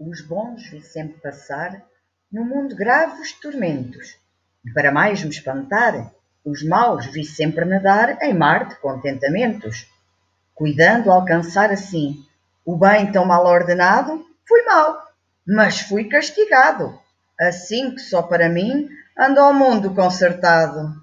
Os bons vi sempre passar no mundo graves tormentos, e para mais me espantar, os maus vi sempre nadar em mar de contentamentos. Cuidando alcançar assim o bem tão mal ordenado, fui mal, mas fui castigado, assim que só para mim anda o mundo concertado.